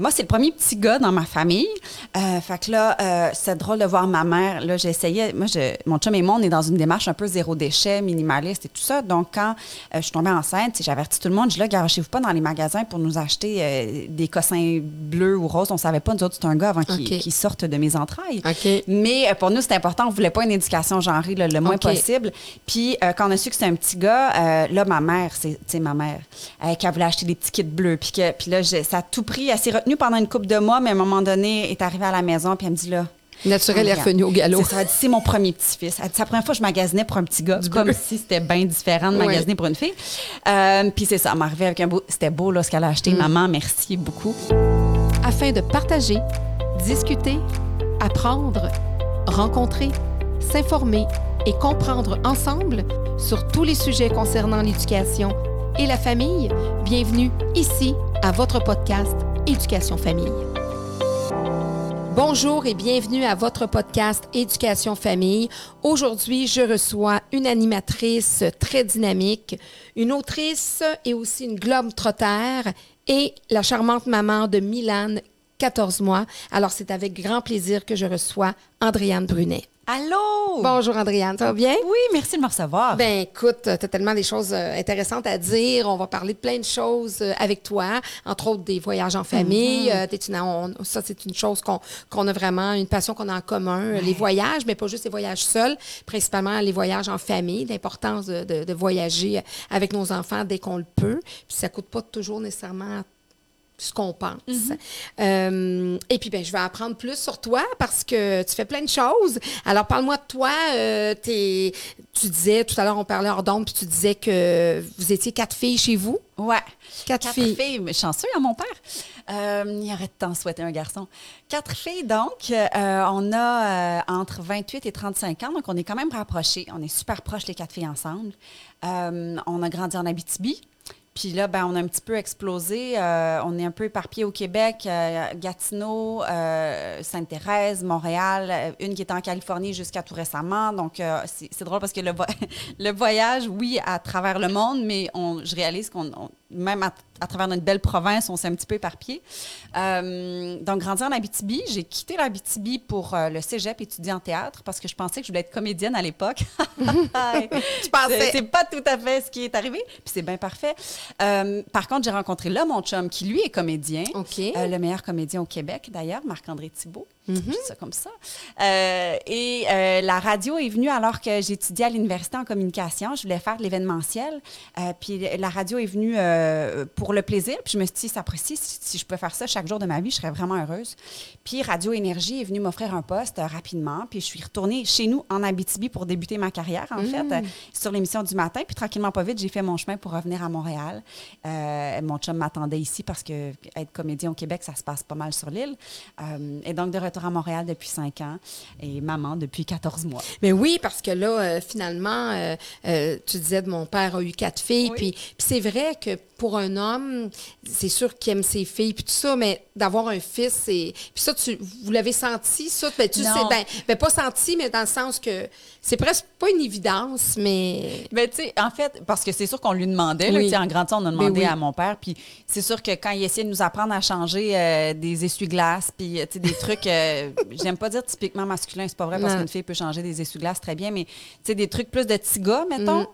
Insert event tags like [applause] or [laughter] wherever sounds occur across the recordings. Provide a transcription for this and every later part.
moi, c'est le premier petit gars dans ma famille. Euh, fait que là, euh, c'est drôle de voir ma mère. Là, j'essayais. Moi, je, mon chum et moi, on est dans une démarche un peu zéro déchet, minimaliste et tout ça. Donc, quand euh, je suis tombée enceinte, j'avertis tout le monde. Je dis là, garochez-vous pas dans les magasins pour nous acheter euh, des cossins bleus ou roses. On savait pas, nous autres, c'est un gars avant qu'il OK. qu'il sorte de mes entrailles. OK. Mais pour nous, c'est important. On voulait pas une éducation genrée le, le moins possible. Puis quand on a su que c'était un petit gars, là, ma mère, c'est ma mère, qu'elle voulait acheter des petits kits bleus. Puis, que, puis là, ça a tout pris. S'est retenue pendant une couple de mois, mais à un moment donné, elle est arrivée à la maison, puis elle me dit là. Naturel est revenu au galop. C'est ça, elle dit, c'est mon premier petit-fils. Elle dit, c'est la première fois que je magasinais pour un petit gars, comme si c'était bien différent de Ouais. magasiner pour une fille. Euh, puis c'est ça, elle m'arrivait avec un beau. C'était beau, là, ce qu'elle a acheté. Mm. Maman, merci beaucoup. afin de partager, discuter, apprendre, rencontrer, s'informer et comprendre ensemble sur tous les sujets concernant l'éducation et la famille. Bienvenue ici à votre podcast Éducation Famille. Bonjour et bienvenue à votre podcast Éducation Famille. Aujourd'hui, je reçois une animatrice très dynamique, une autrice et aussi une globe trotter et la charmante maman de Milan, 14 mois. Alors, c'est avec grand plaisir que je reçois Andréane Brunet. Allô? Bonjour Andréane, ça va bien? Oui, merci de me recevoir. Ben écoute, tu as tellement des choses euh, intéressantes à dire. On va parler de plein de choses euh, avec toi, entre autres des voyages en famille. Euh, t'es une- on- ça, c'est une chose qu'on a vraiment, une passion qu'on a en commun. Les voyages, mais pas juste les voyages seuls, principalement les voyages en famille, l'importance de, de- de voyager avec nos enfants dès qu'on le peut. Puis ça coûte pas toujours nécessairement ce qu'on pense. Euh, et puis, ben, je vais apprendre plus sur toi parce que tu fais plein de choses. Alors, parle-moi de toi. Euh, t'es- tu disais, tout à l'heure, on parlait hors d'onde, puis tu disais que vous étiez quatre filles chez vous. Ouais. Quatre filles. mais chanceux à mon père. Euh, il aurait tant souhaité un garçon. Quatre filles, donc. euh, on a euh, entre 28 et 35 ans, donc on est quand même rapprochés. On est super proches, les quatre filles ensemble. On a grandi en Abitibi. Puis là, ben, on a un petit peu explosé. Euh, on est un peu éparpillé au Québec, euh, Gatineau, euh, Sainte-Thérèse, Montréal, une qui était en Californie jusqu'à tout récemment. Donc, c'est drôle parce que le, vo- [laughs] le voyage, oui, à travers le monde, mais je réalise qu'on, on- même à travers notre belle province, on s'est un petit peu éparpillé. Euh, donc, grandi en Abitibi, j'ai quitté l'Abitibi pour euh, le cégep, étudier en théâtre, parce que je pensais que je voulais être comédienne à l'époque. [laughs] Tu pensais? C'est- pas tout à fait ce qui est arrivé, puis c'est bien parfait. Euh, par contre, j'ai rencontré là mon chum, qui lui est comédien. Euh, le meilleur comédien au Québec, d'ailleurs, Marc-André Thibault. Mhm. Je dis ça comme ça. Et la radio est venue alors que j'étudiais à l'université en communication. Je voulais faire de l'événementiel. Puis la radio est venue euh, pour le plaisir. Puis je me suis dit, ça précise, si, je peux faire ça chaque jour de ma vie, je serais vraiment heureuse. Puis Radio Énergie est venue m'offrir un poste euh, rapidement. Puis je suis retournée chez nous en Abitibi pour débuter ma carrière, en fait, euh, sur l'émission du matin. Puis tranquillement, pas vite, j'ai fait mon chemin pour revenir à Montréal. Euh, mon chum m'attendait ici parce que être comédien au Québec, ça se passe pas mal sur l'île. Et donc, de retour à Montréal depuis cinq ans et maman depuis 14 mois. Mais oui, parce que là, finalement, tu disais de mon père a eu quatre filles. Oui. Puis, puis c'est vrai que pour un homme, c'est sûr qu'il aime ses filles, puis tout ça, mais d'avoir un fils, c'est. Puis ça, tu, vous l'avez senti, ça? Ben, tu Non. sais, ben, ben, pas senti, mais dans le sens que c'est presque pas une évidence, mais. Ben, tu sais, en fait, parce que c'est sûr qu'on lui demandait, là, Oui. sais, en grandissant, on a Ben demandé oui. à mon père, puis c'est sûr que quand il essayait de nous apprendre à changer euh, des essuie-glaces, puis, euh, tu sais, des trucs, euh, [laughs] j'aime pas dire typiquement masculin, c'est pas vrai, parce qu'une fille peut changer des essuie-glaces très bien, mais, tu sais, des trucs plus de petits gars, mettons, Mm.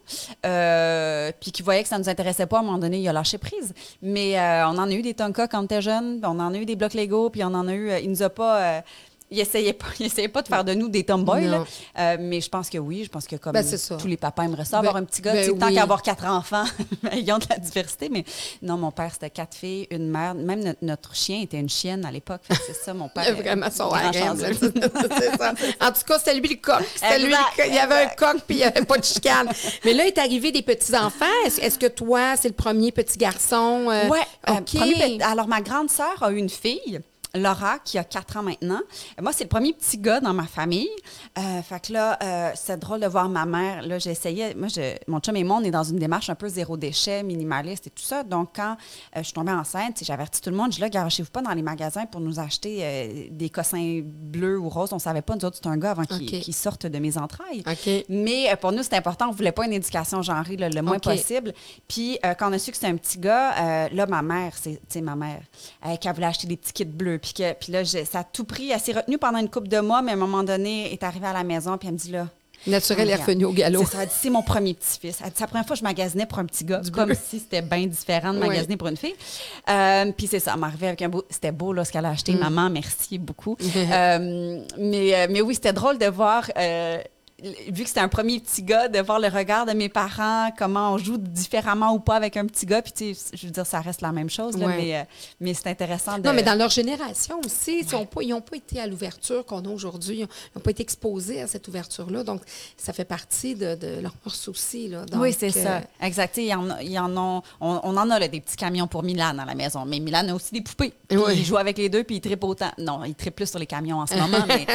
euh, puis qui voyait que ça nous intéressait pas, à un moment donné, il a lâché prise. Mais euh, on en a eu des Tonka quand on était jeune, on en a eu des blocs Lego, puis on en a eu, euh, il nous a pas... euh, il essayait pas, [laughs] il essayait pas de faire de nous des tomboys, là. Euh, mais je pense que oui, je pense que comme Ben, tous les papas aimeraient ça, avoir Ben- un petit gars, ben tant oui. qu'à avoir quatre enfants, [laughs] ils ont de la diversité. Mais non, mon père, c'était quatre filles, une mère. Même notre, notre chien était une chienne à l'époque. C'est ça, mon père. [laughs] Il vraiment son harem, ça. En tout cas, c'était lui le coq. C'était lui le Exact, coq. Il y avait un coq, puis il n'y avait pas de chicane. Mais là, est arrivé des petits-enfants. Est-ce est-ce que toi, c'est le premier petit garçon? euh, Ouais. euh, OK. premier pe- alors, ma grande sœur a eu une fille. Laura, qui a 4 ans maintenant. Moi, c'est le premier petit gars dans ma famille. Euh, fait que là, euh, c'est drôle de voir ma mère. Là, j'essayais. Moi, je, mon chum et moi, on est dans une démarche un peu zéro déchet, minimaliste et tout ça. Donc, quand euh, je suis tombée enceinte, j'avertis tout le monde. Je dis là, garochez-vous pas dans les magasins pour nous acheter euh, des cossins bleus ou roses. On savait pas, nous autres, c'est un gars avant qu'il OK. qu'il sorte de mes entrailles. Mais euh, pour nous, c'était important. On voulait pas une éducation genrée là, le moins possible. Puis euh, quand on a su que c'était un petit gars, euh, là, ma mère, c'est ma mère, euh, qu'elle voulait acheter des petits kits bleus. Puis, que, puis là, ça a tout pris. Elle s'est retenue pendant une couple de mois, mais à un moment donné, elle est arrivée à la maison, puis elle me dit là. Naturel est Regarde, revenu au galop. C'est ça, c'est mon premier petit-fils. Elle dit, c'est la première fois que je magasinais pour un petit gars, comme bleu. si c'était bien différent de magasiner pour une fille. Euh, puis c'est ça, elle arrivée avec un beau... C'était beau, là, ce qu'elle a Mm. acheté. Maman, merci beaucoup. [laughs] Euh, mais, euh, mais oui, c'était drôle de voir... euh, vu que c'était un premier petit gars, de voir le regard de mes parents, comment on joue différemment ou pas avec un petit gars. Puis, tu sais, je veux dire, ça reste la même chose, là, Ouais. mais, euh, mais c'est intéressant de... Non, mais dans leur génération aussi, ils n'ont pas, ils ont pas été à l'ouverture qu'on a aujourd'hui. Ils n'ont pas été exposés à cette ouverture-là. Donc, ça fait partie de, de leur souci. Là. Donc, oui, c'est euh, ça. Exact. Il y en, ont, on, on en a là, des petits camions pour Milan à la maison, mais Milan a aussi des poupées. Puis Oui. Il joue avec les deux, puis il tripe autant. Non, il tripe plus sur les camions en ce [laughs] moment, mais,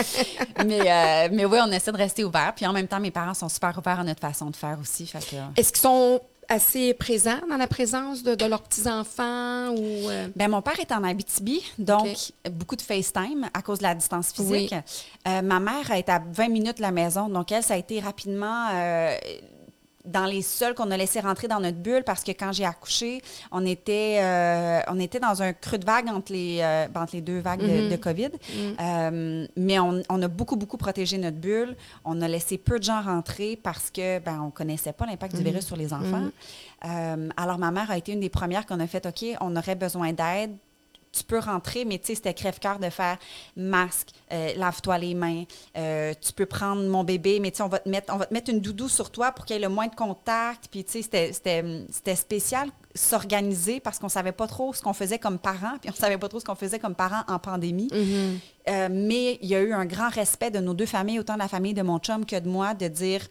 mais, euh, mais oui, on essaie de rester ouvert. Puis en même temps, mes parents sont super ouverts à notre façon de faire aussi. Fait que, Est-ce qu'ils sont assez présents dans la présence de, de leurs petits-enfants ou... euh, Ben, mon père est en Abitibi, donc beaucoup de FaceTime à cause de la distance physique. Oui. Euh, ma mère est à 20 minutes de la maison, donc elle, ça a été rapidement euh, dans les seuls qu'on a laissé rentrer dans notre bulle parce que quand j'ai accouché, on était, euh, on était dans un creux de vague entre les, euh, entre les deux vagues de, de COVID. Euh, mais on, on a beaucoup, beaucoup protégé notre bulle. On a laissé peu de gens rentrer parce que ben, on connaissait pas l'impact du virus sur les enfants. Alors, ma mère a été une des premières qu'on a fait OK, on aurait besoin d'aide tu peux rentrer, mais tu sais, c'était crève-cœur de faire masque, euh, lave-toi les mains, euh, tu peux prendre mon bébé, mais tu sais, on va te mettre, on va te mettre une doudou sur toi pour qu'il y ait le moins de contact. Puis tu sais, c'était- spécial s'organiser parce qu'on savait pas trop ce qu'on faisait comme parents, puis on savait pas trop ce qu'on faisait comme parents en pandémie. Euh, mais il y a eu un grand respect de nos deux familles, autant de la famille de mon chum que de moi, de dire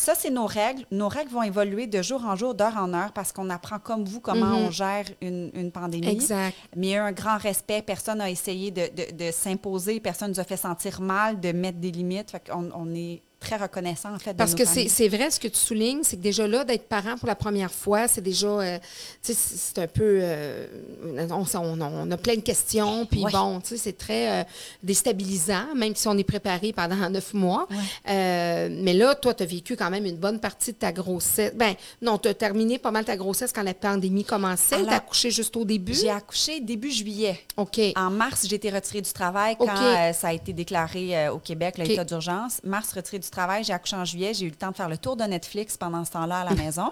ça, c'est nos règles. Nos règles vont évoluer de jour en jour, d'heure en heure, parce qu'on apprend comme vous comment on gère une, une pandémie. Exact. Mais il y a eu un grand respect. Personne n'a essayé de, de- de s'imposer. Personne nous a fait sentir mal, de mettre des limites. Fait qu'on on est très reconnaissant, en fait, de Parce nos que c'est vrai ce que tu soulignes, c'est que déjà là, d'être parent pour la première fois, c'est déjà, euh, tu sais, c'est un peu, euh, on, on- on a plein de questions, puis Ouais. bon, tu sais, c'est très euh, déstabilisant, même si on est préparé pendant [laughs] neuf mois. Mais là, toi, tu as vécu quand même une bonne partie de ta grossesse. Ben, non, tu as terminé pas mal ta grossesse quand la pandémie commençait. Tu accouché juste au début? J'ai accouché début juillet. OK. En mars, j'ai été retirée du travail quand ça a été déclaré au Québec, l'état d'urgence. Mars, retirée du travail, j'ai accouché en juillet. J'ai eu le temps de faire le tour de Netflix pendant ce temps-là à la [laughs] maison.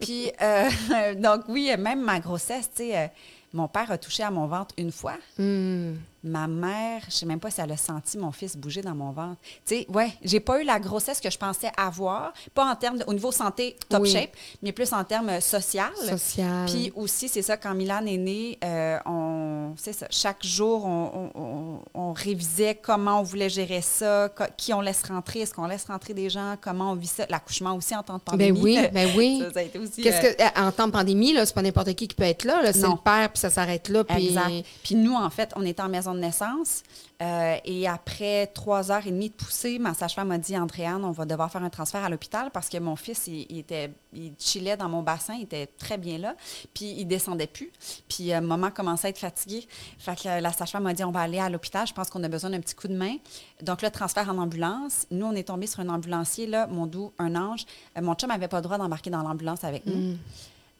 Puis, euh, [laughs] donc oui, même ma grossesse, tu sais, euh, mon père a touché à mon ventre une fois. Hmm. Ma mère, je sais même pas si elle a senti mon fils bouger dans mon ventre. Tu sais, ouais, j'ai pas eu la grossesse que je pensais avoir, pas en termes de- au niveau santé top Oui. shape, mais plus en termes euh, social. Social. Puis aussi, c'est ça, quand Milan est né, euh, on, c'est ça, chaque jour, on, on- on- révisait comment on voulait gérer ça, qui on laisse rentrer, est-ce qu'on laisse rentrer des gens, comment on vit ça, l'accouchement aussi en temps de Ben pandémie. oui, ben oui. [laughs] ça, ça a été aussi... Qu'est-ce euh, que, en temps de pandémie, là, c'est pas n'importe qui qui peut être là. là. C'est le père, puis ça s'arrête là. Puis... Exact. Puis nous, en fait, on était en maison de naissance. euh, et après trois heures et demie de poussée, ma sage-femme m'a dit Andréane, on va devoir faire un transfert à l'hôpital parce que mon fils, il, était, il chillait dans mon bassin, il était très bien là. Puis il descendait plus. Puis euh, maman commençait à être fatiguée. Fait que euh, la sage-femme m'a dit on va aller à l'hôpital, je pense qu'on a besoin d'un petit coup de main. Donc le transfert en ambulance. Nous, on est tombé sur un ambulancier, là, mon doux, un ange. Mon chum n'avait pas le droit d'embarquer dans l'ambulance avec nous.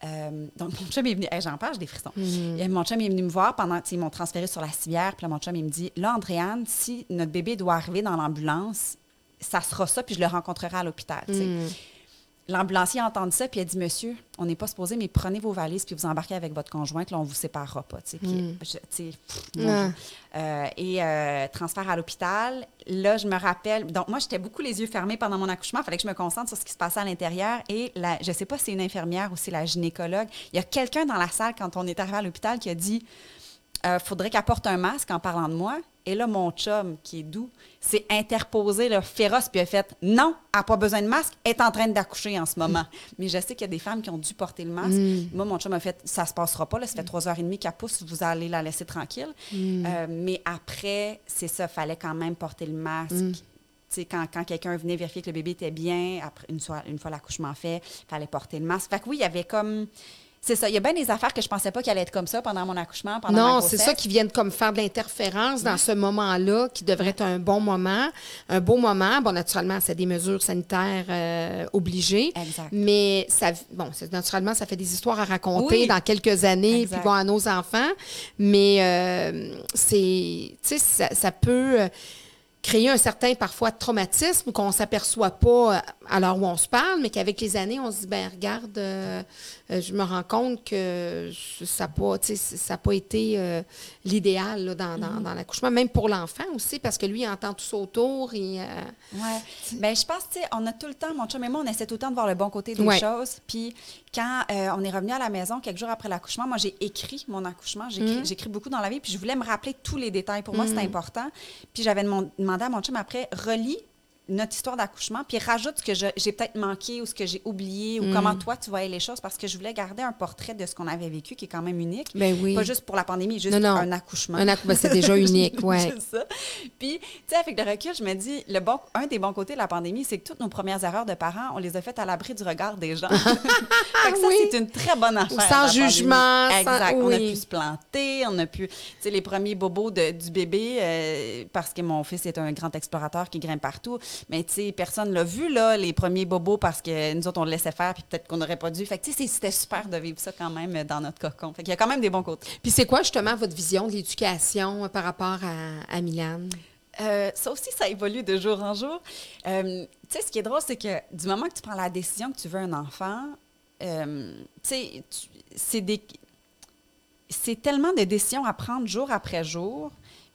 Euh, donc, mon chum est venu. Hey, J'en parle, j'ai des frissons. Et mon chum est venu me voir pendant. Ils m'ont transféré sur la civière. Puis là, mon chum, il me dit Là, Andréane, si notre bébé doit arriver dans l'ambulance, ça sera ça, puis je le rencontrerai à l'hôpital. sais. L'ambulancier a entendu ça, puis il a dit Monsieur, on n'est pas supposé, mais prenez vos valises, puis vous embarquez avec votre conjointe, là, on ne vous séparera pas. je- pff. Euh, et euh, transfert à l'hôpital. Là, je me rappelle. Donc, moi, j'étais beaucoup les yeux fermés pendant mon accouchement. Il fallait que je me concentre sur ce qui se passait à l'intérieur. Et la, je ne sais pas si c'est une infirmière ou si c'est la gynécologue. Il y a quelqu'un dans la salle, quand on est arrivé à l'hôpital, qui a dit euh, faudrait qu'elle porte un masque en parlant de moi. Et là, mon chum, qui est doux, s'est interposé, féroce, puis a fait Non, elle n'a pas besoin de masque, elle est en train d'accoucher en ce moment. [laughs] Mais je sais qu'il y a des femmes qui ont dû porter le masque. Moi, mon chum a fait Ça se passera pas, là, ça fait trois heures et demie qu'elle pousse, vous allez la laisser tranquille. Euh, mais après, c'est ça, fallait quand même porter le masque. Sais, quand, quand quelqu'un venait vérifier que le bébé était bien, après, une, une fois l'accouchement fait, il fallait porter le masque. Fait que oui, il y avait comme. C'est ça. Il y a bien des affaires que je pensais pas qu'elle allait être comme ça pendant mon accouchement, pendant ma Non, c'est ça qui viennent comme faire de l'interférence dans ce moment-là, qui devrait être un bon moment, un beau moment. Bon, naturellement, c'est des mesures sanitaires euh, obligées. Exact. Mais ça, bon, naturellement, ça fait des histoires à raconter Oui. dans quelques années, Exact. puis bon, à nos enfants. Mais euh, c'est, tu sais, ça, ça peut euh, créer un certain parfois traumatisme qu'on s'aperçoit pas euh, à l'heure où on se parle, mais qu'avec les années, on se dit, ben regarde, euh, euh, je me rends compte que ça n'a pas, ça a pas été euh, l'idéal là, dans, dans- dans l'accouchement, même pour l'enfant aussi, parce que lui, il entend tout ça autour. Et, euh, Ouais. Ben, je pense, tu sais, on a tout le temps, mon chum et moi, on essaie tout le temps de voir le bon côté des Ouais. choses. Puis quand euh, on est revenu à la maison, quelques jours après l'accouchement, moi, j'ai écrit mon accouchement. J'écris Mm. beaucoup dans la vie, puis je voulais me rappeler tous les détails. Pour moi, c'était important. Puis j'avais demandé demandé à mon chum après, relis notre histoire d'accouchement, puis rajoute ce que j'ai peut-être manqué ou ce que j'ai oublié ou Mm. comment toi, tu voyais les choses, parce que je voulais garder un portrait de ce qu'on avait vécu, qui est quand même unique. Ben oui. Pas juste pour la pandémie, juste Non, non. un accouchement. un accouchement, c'est déjà [laughs] unique, ouais. Ça. Puis, tu sais, avec le recul, je me dis, le bon, un des bons côtés de la pandémie, c'est que toutes nos premières erreurs de parents, on les a faites à l'abri du regard des gens. [laughs] fait que ça, Oui. c'est une très bonne affaire. Sans la pandémie. jugement, sans- Exact. On a oui. pu se planter, on a pu, tu sais, les premiers bobos de- du bébé, euh, parce que mon fils est un grand explorateur qui grimpe partout, mais tu sais, personne l'a vu, là, les premiers bobos, parce que nous autres, on le laissait faire, puis peut-être qu'on n'aurait pas dû. Fait que, tu sais, c'était super de vivre ça quand même dans notre cocon. Fait qu'il y a quand même des bons côtés. Puis c'est quoi justement votre vision de l'éducation euh, par rapport à, à Milan? Euh, ça aussi, ça évolue de jour en jour. Euh, tu sais, ce qui est drôle, c'est que du moment que tu prends la décision que tu veux un enfant, euh, tu sais, c'est des... C'est tellement de décisions à prendre jour après jour,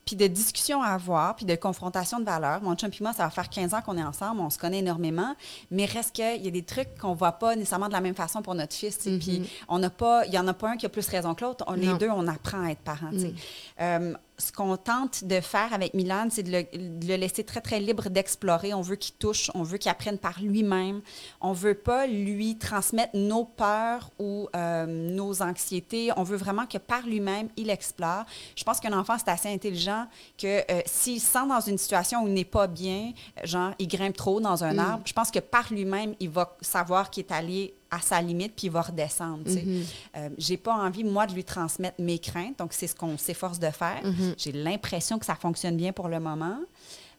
puis de discussions à avoir, puis de confrontation de valeurs. Mon chum et moi, ça va faire 15 ans qu'on est ensemble, on se connaît énormément, mais reste qu'il y a des trucs qu'on voit pas nécessairement de la même façon pour notre fils. sais, Puis on n'a pas, il y en a pas un qui a plus raison que l'autre. Les deux, on apprend à être parents. sais. Euh, ce qu'on tente de faire avec Milan, c'est de le, de le laisser très, très libre d'explorer. On veut qu'il touche, on veut qu'il apprenne par lui-même. On veut pas lui transmettre nos peurs ou euh, nos anxiétés. On veut vraiment que par lui-même, il explore. Je pense qu'un enfant, c'est assez intelligent que euh, s'il se sent dans une situation où il n'est pas bien, genre, il grimpe trop dans un arbre, je pense que par lui-même, il va savoir qu'il est allé à sa limite, puis il va redescendre. sais. Euh, j'ai pas envie, moi, de lui transmettre mes craintes, donc c'est ce qu'on s'efforce de faire. J'ai l'impression que ça fonctionne bien pour le moment.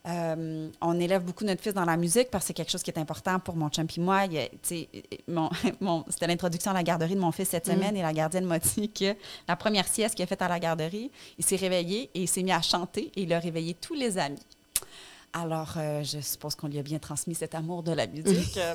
Euh, on élève beaucoup notre fils dans la musique parce que c'est quelque chose qui est important pour mon chum et moi. Sais, mon- [laughs] mon- C'était l'introduction à la garderie de mon fils cette semaine et la gardienne m'a dit que la première sieste qu'il a faite à la garderie, il s'est réveillé et il s'est mis à chanter et il a réveillé tous les amis. Alors, euh, je suppose qu'on lui a bien transmis cet amour de la [laughs] musique. Euh,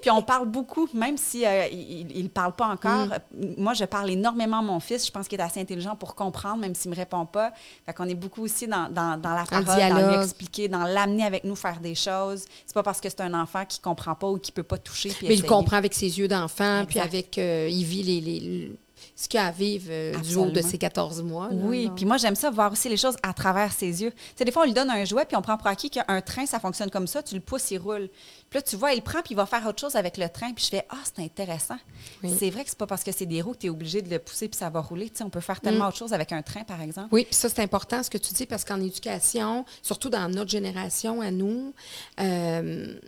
Puis on parle beaucoup, même si euh, il ne parle pas encore. Euh, Moi, je parle énormément à mon fils. Je pense qu'il est assez intelligent pour comprendre, même s'il ne me répond pas. Fait qu'on est beaucoup aussi dans, dans, dans la parole, dans lui expliquer, dans l'amener avec nous faire des choses. C'est pas parce que c'est un enfant qui comprend pas ou qui peut pas toucher. puis Mais il essayer. comprend avec ses yeux d'enfant, puis avec, euh, il vit les, les- ce qu'il y a à vivre euh, du haut de ses 14 mois. là. Oui, puis moi, j'aime ça, voir aussi les choses à travers ses yeux. Tu sais, des fois, on lui donne un jouet, puis on prend pour acquis qu'un train, ça fonctionne comme ça, tu le pousses, il roule. Puis là, tu vois, il prend, puis il va faire autre chose avec le train, puis je fais, ah, c'est intéressant. Oui. C'est vrai que c'est pas parce que c'est des roues que tu es obligé de le pousser, puis ça va rouler. Tu sais, on peut faire tellement Mm. autre chose avec un train, par exemple. Oui, puis ça, c'est important ce que tu dis, parce qu'en éducation, surtout dans notre génération à nous, euh,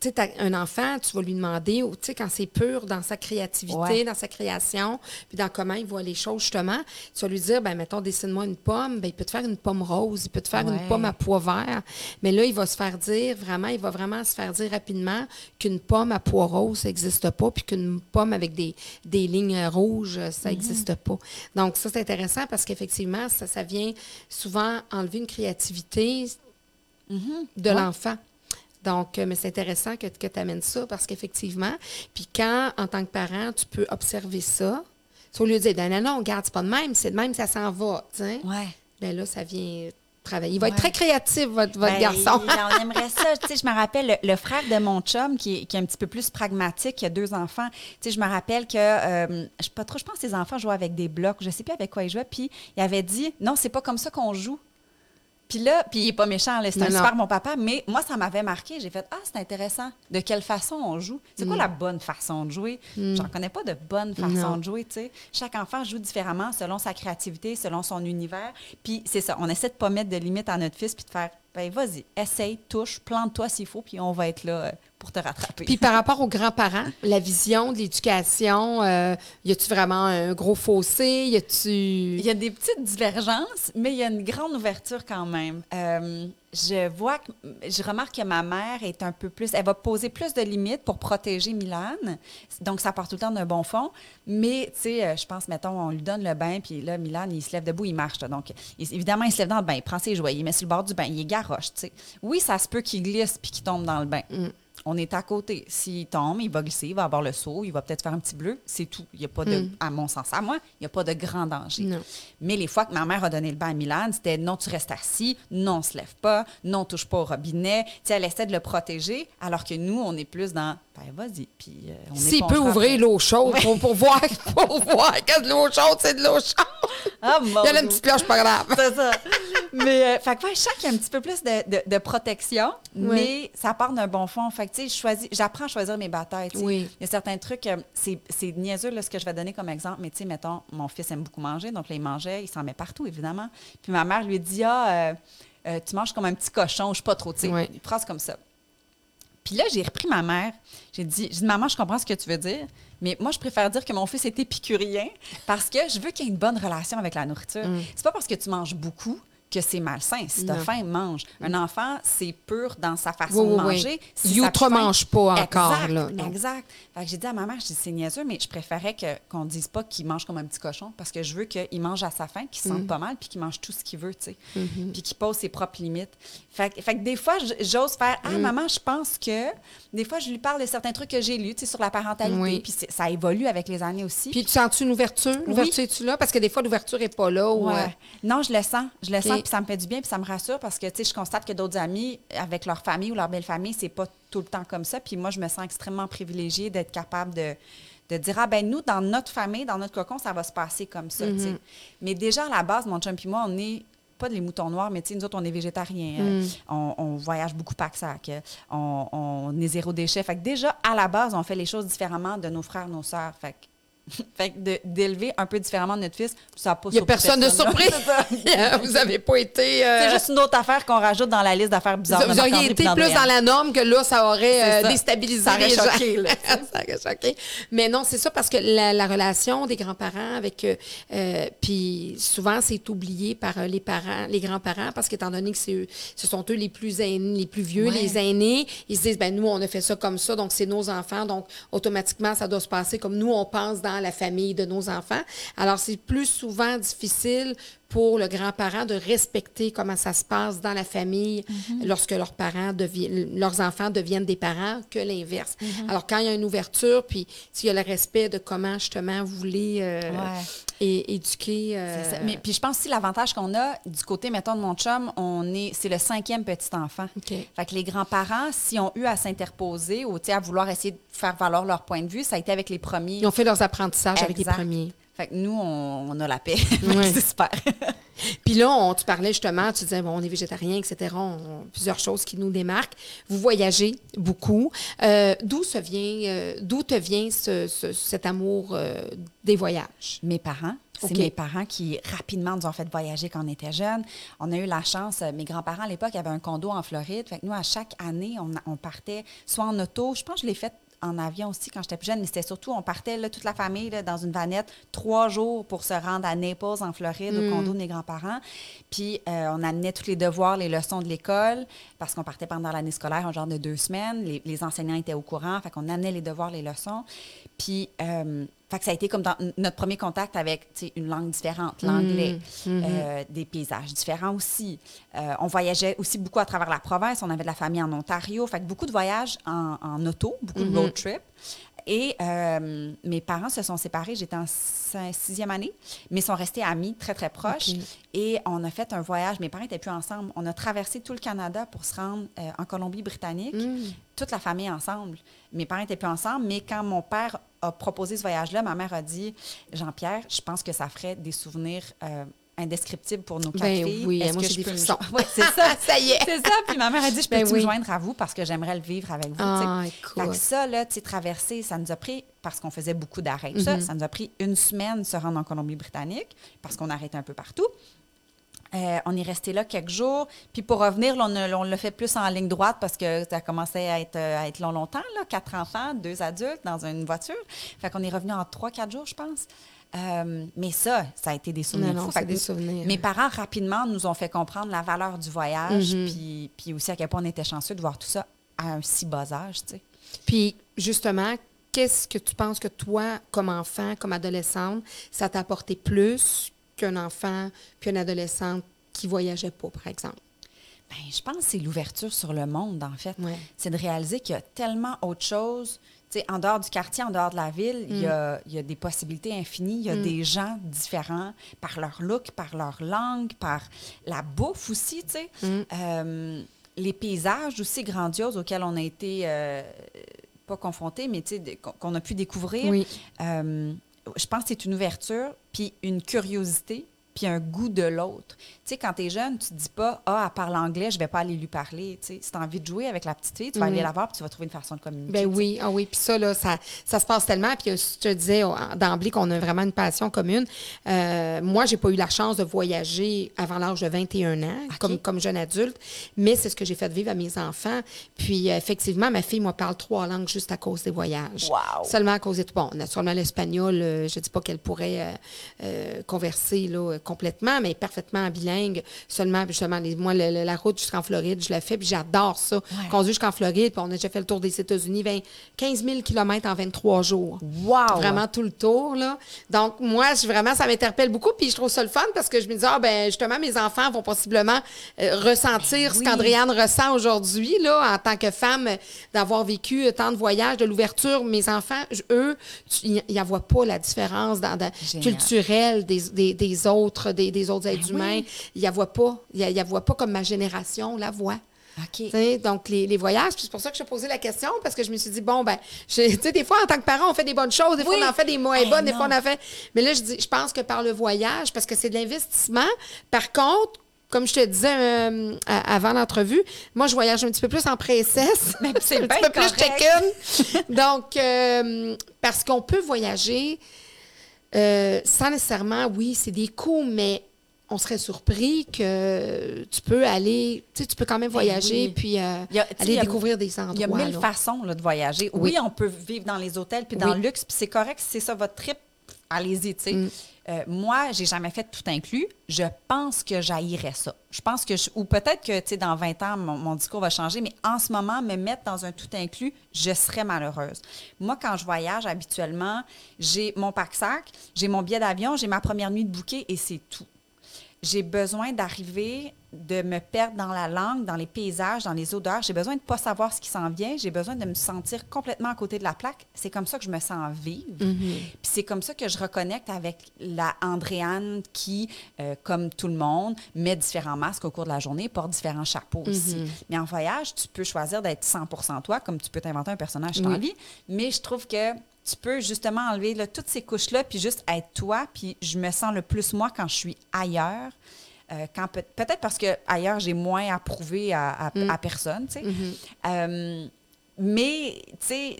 tu sais, un enfant, tu vas lui demander, ou, tu sais, quand c'est pur dans sa créativité, Ouais. dans sa création, puis dans comment il voit les choses, justement, tu vas lui dire, ben mettons, dessine-moi une pomme, ben il peut te faire une pomme rose, il peut te faire Ouais. une pomme à pois vert, mais là, il va se faire dire, vraiment, il va vraiment se faire dire rapidement qu'une pomme à pois rose, ça n'existe pas, puis qu'une pomme avec des, des lignes rouges, ça n'existe pas. Donc, ça, c'est intéressant parce qu'effectivement, ça, ça vient souvent enlever une créativité de Ouais. l'enfant. Donc, euh, mais c'est intéressant que, que tu amènes ça parce qu'effectivement, puis quand, en tant que parent, tu peux observer ça, tu vas lui dire, non, non, non, regarde, c'est pas de même, c'est de même, ça s'en va, tu sais. Ouais. Ben là, ça vient travailler. Il va être très créatif, votre, votre Ben, garçon. [laughs] on aimerait ça. Tu sais, je me rappelle le, le frère de mon chum qui est, qui est un petit peu plus pragmatique, qui a deux enfants. Tu sais, je me rappelle que euh, je sais pas trop, je pense que ses enfants jouaient avec des blocs. Je sais plus avec quoi ils jouaient. Puis il avait dit non, c'est pas comme ça qu'on joue. Puis là, puis il est pas méchant, c'est un non. super bon papa, mais moi, ça m'avait marqué. J'ai fait Ah, c'est intéressant. De quelle façon on joue? C'est Mm. quoi la bonne façon de jouer? J'en connais pas de bonne façon Non. de jouer, tu sais. Chaque enfant joue différemment selon sa créativité, selon son univers. Puis c'est ça, on essaie de pas mettre de limites à notre fils, puis de faire ben vas-y, essaye, touche, plante-toi s'il faut, puis on va être là euh, pour te rattraper. Puis par rapport aux grands-parents, la vision de l'éducation, euh, y a-tu vraiment un gros fossé? Y a-tu. Il y a des petites divergences, mais il y a une grande ouverture quand même. Euh, je vois que, je remarque que ma mère est un peu plus, elle va poser plus de limites pour protéger Milan. Donc, ça part tout le temps d'un bon fond. Mais, tu sais, euh, je pense, mettons, on lui donne le bain, puis là, Milan, il se lève debout, il marche. là. Donc, il- évidemment, il se lève dans le bain, il prend ses jouets, il met sur le bord du bain, il est garoche, tu sais. Oui, ça se peut qu'il glisse puis qu'il tombe dans le bain. On est à côté. S'il tombe, il va glisser, il va avoir le saut, il va peut-être faire un petit bleu. C'est tout. Il n'y a pas de, à mon sens, à moi, il n'y a pas de grand danger. Non. Mais les fois que ma mère a donné le bain à Milan, c'était non, tu restes assis, non, on se lève pas, non, touche pas au robinet. Tu sais, elle essaie de le protéger, alors que nous, on est plus dans, ben vas-y. Puis euh, on S'il peut ouvrir l'eau chaude pour, pour voir, [laughs] pour voir que de l'eau chaude, c'est de l'eau chaude. Ah, Il y a là une petite cloche, pas grave. C'est ça. Mais, euh, fait que, ouais, je sens qu'il y a un petit peu plus de, de- de protection, mais ça part d'un bon fond. Fait tu sais, j'apprends à choisir mes batailles. Oui. Il y a certains trucs, euh, c'est niaiseux, là, ce que je vais donner comme exemple, mais tu sais, mettons, mon fils aime beaucoup manger, donc là, il mangeait, il s'en met partout, évidemment. Puis ma mère lui dit, ah, euh, euh, tu manges comme un petit cochon, je sais pas trop, tu sais, Oui. une phrase comme ça. Puis là, j'ai repris ma mère. J'ai dit, maman, je comprends ce que tu veux dire, mais moi, je préfère dire que mon fils est épicurien parce que je veux qu'il y ait une bonne relation avec la nourriture. C'est pas parce que tu manges beaucoup que c'est malsain. Si tu as Mm. Non. faim, mange. Un enfant, c'est pur dans sa façon Oui, oui, de oui. manger. Il ça a outre-mange faim- pas encore, Exact, là, non. Exact. Fait que j'ai dit à ma mère, je dis, c'est niaiseux, mais je préférais que, qu'on ne dise pas qu'il mange comme un petit cochon parce que je veux qu'il mange à sa faim, qu'il se Mm. sente pas mal, puis qu'il mange tout ce qu'il veut, tu sais. Mm-hmm. Puis qu'il pose ses propres limites. Fait, que- fait que des fois, j'ose faire, ah, Mm. maman, je pense que. Des fois, je lui parle de certains trucs que j'ai lus, tu sais, sur la parentalité. Oui. Puis ça évolue avec les années aussi. Puis tu sens-tu une ouverture? L'ouverture est-tu là? Parce que des fois, l'ouverture n'est pas là. Ou, Ouais. euh, Non, je le sens. Je le sens, puis ça me fait du bien, puis ça me rassure parce que, tu sais, je constate que d'autres amis, avec leur famille ou leur belle famille, c'est pas tout le temps comme ça. Puis moi, je me sens extrêmement privilégiée d'être capable de, de dire, ah ben nous, dans notre famille, dans notre cocon, ça va se passer comme ça, sais. Mais déjà, à la base, mon chum et moi, on est pas les moutons noirs, mais tu sais, nous autres, on est végétariens. euh, on, on voyage beaucoup pack-sac. euh, On, on est zéro déchet. Fait que déjà, à la base, on fait les choses différemment de nos frères, nos sœurs. Fait que [laughs] fait que d'élever un peu différemment notre fils, ça n'a pas Il n'y a personne de là. surpris. [laughs] C'est ça. [laughs] vous n'avez pas été. euh, C'est juste une autre affaire qu'on rajoute dans la liste d'affaires bizarres. vous auriez été plus dans la norme que là, ça aurait euh, ça. déstabilisé Ça aurait les gens. choqué, là. ça aurait choqué. Mais non, c'est ça parce que la, la relation des grands-parents avec. euh, euh, puis souvent, c'est oublié par les parents, les grands-parents, parce qu'étant donné que eux- ce sont eux les plus aînés, les plus vieux, Ouais. les aînés, ils se disent, ben nous, on a fait ça comme ça, donc c'est nos enfants, donc automatiquement, ça doit se passer comme nous, on pense dans la famille de nos enfants. Alors, c'est plus souvent difficile pour le grand-parent de respecter comment ça se passe dans la famille lorsque leurs parents deviennent, leurs enfants deviennent des parents que l'inverse. Alors, quand il y a une ouverture, puis s'il y a le respect de comment justement vous voulez euh, Ouais. éduquer. euh, ça. Mais puis je pense aussi l'avantage qu'on a du côté, mettons, de mon chum, on est, c'est le cinquième petit enfant. Fait que les grands-parents, s'ils ont eu à s'interposer ou à vouloir essayer de faire valoir leur point de vue, ça a été avec les premiers. Ils ont fait leurs apprentissages avec les premiers. Fait que nous, on, on a la paix. [laughs] Ouais. c'est super. [laughs] Puis là, on, tu parlais justement, tu disais, bon, on est végétarien, etc. On, plusieurs choses qui nous démarquent. Vous voyagez beaucoup. Euh, d'où se vient, euh, d'où te vient ce- ce- cet amour euh, des voyages? Mes parents. C'est mes parents qui rapidement nous ont fait voyager quand on était jeunes. On a eu la chance, mes grands-parents à l'époque avaient un condo en Floride. Fait que nous, à chaque année, on, on partait soit en auto, je pense que je l'ai fait en avion aussi quand j'étais plus jeune, mais c'était surtout, on partait là, toute la famille là, dans une vanette trois jours pour se rendre à Naples, en Floride, au condo de mes grands-parents. Puis euh, on amenait tous les devoirs, les leçons de l'école, parce qu'on partait pendant l'année scolaire, un genre de deux semaines. Les, les enseignants étaient au courant, fait qu'on amenait les devoirs, les leçons. Puis euh, fait que ça a été comme dans notre premier contact avec une langue différente, l'anglais, euh, des paysages différents aussi. Euh, on voyageait aussi beaucoup à travers la province. On avait de la famille en Ontario. Fait que beaucoup de voyages en, en auto, beaucoup de road trip. Et euh, mes parents se sont séparés, j'étais en si- sixième année, mais sont restés amis très, très proches. Et on a fait un voyage. Mes parents n'étaient plus ensemble. On a traversé tout le Canada pour se rendre en Colombie-Britannique, toute la famille ensemble. Mes parents n'étaient plus ensemble, mais quand mon père a proposé ce voyage-là, ma mère a dit Jean-Pierre, je pense que ça ferait des souvenirs euh, indescriptibles pour nos quatre Ben filles. oui, Est-ce moi, que j'ai je des peux me frissons. jo- Oui, c'est ça. [laughs] Ça y est. C'est ça. Puis ma mère a dit Je peux Ben me joindre à vous parce que j'aimerais le vivre avec vous. Ah, Fait écoute. que ça, là, tu sais, traverser, ça nous a pris, parce qu'on faisait beaucoup d'arrêts, ça, Mhm. ça nous a pris une semaine se rendre en Colombie-Britannique, parce qu'on arrêtait un peu partout. Euh, on est resté là quelques jours. Puis pour revenir, là, on, l'a fait plus en ligne droite parce que ça commençait à être, euh, à être long longtemps, là, quatre enfants, deux adultes dans une voiture. Fait qu'on est revenu en trois, quatre jours, je pense. Euh, mais ça, ça a été des souvenirs Non, non, Fait que des souvenirs. Mes parents, rapidement, nous ont fait comprendre la valeur du voyage, Mhm. puis, puis aussi à quel point on était chanceux de voir tout ça à un si bas âge, tu sais. Puis, justement, qu'est-ce que tu penses que toi, comme enfant, comme adolescente, ça t'a apporté plus qu'un enfant puis une adolescente qui voyageait pas, par exemple? Ben, je pense que c'est l'ouverture sur le monde, en fait. Ouais. C'est de réaliser qu'il y a tellement autre chose. Tu sais, en dehors du quartier, en dehors de la ville, il, y a, il y a des possibilités infinies. Il y a des gens différents par leur look, par leur langue, par la bouffe aussi, tu sais. Euh, les paysages aussi grandioses auxquels on a été, euh, pas confrontés, mais tu sais, de- qu'on qu'on a pu découvrir. Oui. Euh, je pense que c'est une ouverture, puis une curiosité, puis un goût de l'autre. Tu sais, quand tu es jeune, tu te dis pas, ah, elle parle anglais, je vais pas aller lui parler. Tu sais, si tu as envie de jouer avec la petite fille, tu vas Mhm. aller la voir, puis tu vas trouver une façon de communiquer. Ben oui, ah oui, puis ça, là, ça, ça se passe tellement. Puis euh, je te disais oh, d'emblée qu'on a vraiment une passion commune. Euh, moi, j'ai pas eu la chance de voyager avant l'âge de 21 ans, comme, comme jeune adulte, mais c'est ce que j'ai fait vivre à mes enfants. Puis euh, effectivement, ma fille, moi, parle trois langues juste à cause des voyages. Wow! Seulement à cause des... Bon, naturellement, l'espagnol, euh, je dis pas qu'elle pourrait euh, euh, converser là, complètement, mais parfaitement bilingue. Seulement, justement, les- moi, le- le- la route jusqu'en Floride, je la fais, puis j'adore ça. Conduire jusqu'en Floride, puis on a déjà fait le tour des États-Unis, 20 15 000 kilomètres en 23 jours. Wow! Vraiment tout le tour, là. Donc, moi, je, vraiment, ça m'interpelle beaucoup, puis je trouve ça le fun parce que je me dis, ah, ben, justement, mes enfants vont possiblement euh, ressentir ce oui. qu'Andréane ressent aujourd'hui, là, en tant que femme, euh, d'avoir vécu euh, tant de voyages, de l'ouverture. Mes enfants, eux, ils n'y voient pas la différence dans, culturelle des, des, des autres, des, des autres êtres Ben humains. oui. Ils ne voient pas. Ils la voient pas comme ma génération la voit. Donc, les, les voyages, c'est pour ça que je posais la question, parce que je me suis dit, bon, ben, tu sais, des fois, en tant que parent, on fait des bonnes choses, des fois, on en fait des moins Eh bonnes, des fois, on en fait. Mais là, je, dis, je pense que par le voyage, parce que c'est de l'investissement, par contre, comme je te disais euh, avant l'entrevue, moi, je voyage un petit peu plus en princesse. Mais [laughs] c'est [laughs] un bien petit peu plus correct. check-in. Donc, euh, parce qu'on peut voyager euh, sans nécessairement, oui, c'est des coûts, mais on serait surpris que tu peux aller, tu sais, tu peux quand même voyager oui. puis euh, a- aller a- découvrir des endroits. Il y a mille là. façons là, de voyager. Oui. Oui. on peut vivre dans les hôtels puis dans Oui. le luxe, puis c'est correct si c'est ça votre trip. Allez-y, tu sais. Mm. Euh, moi, j'ai jamais fait tout inclus. Je pense que j'haïrais ça. Je pense que, je- ou peut-être que, tu sais, dans 20 ans, mon, mon discours va changer, mais en ce moment, me mettre dans un tout inclus, je serais malheureuse. Moi, quand je voyage, habituellement, j'ai mon pack-sac, j'ai mon billet d'avion, j'ai ma première nuit de bouquet et c'est tout j'ai besoin d'arriver, de me perdre dans la langue, dans les paysages, dans les odeurs. J'ai besoin de ne pas savoir ce qui s'en vient. J'ai besoin de me sentir complètement à côté de la plaque. C'est comme ça que je me sens vivre. Puis c'est comme ça que je reconnecte avec la Andréane qui, euh, comme tout le monde, met différents masques au cours de la journée, porte différents chapeaux aussi. Mais en voyage, tu peux choisir d'être 100% toi, comme tu peux t'inventer un personnage tu Oui. Mais je trouve que tu peux justement enlever là, toutes ces couches-là, puis juste être toi. Puis je me sens le plus moi quand je suis ailleurs. Euh, quand peut- peut-être parce que ailleurs j'ai moins à prouver à, à- à personne, tu sais. Euh, mais, tu sais,